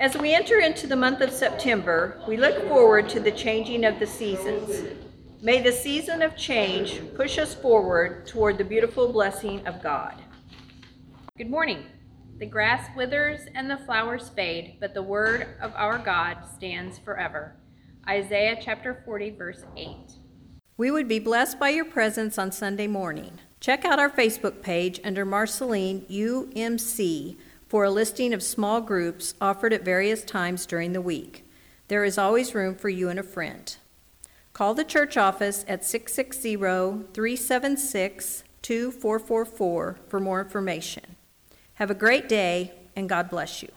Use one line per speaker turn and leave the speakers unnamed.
As we enter into the month of September, we look forward to the changing of the seasons. May the season of change push us forward toward the beautiful blessing of God.
Good morning. The grass withers and the flowers fade, but the word of our God stands forever. Isaiah chapter 40, verse 8.
We would be blessed by your presence on Sunday morning. Check out our Facebook page under Marceline UMC for a listing of small groups offered at various times during the week. There is always room for you and a friend. Call the church office at 660 376 2444 for more information. Have a great day, and God bless you.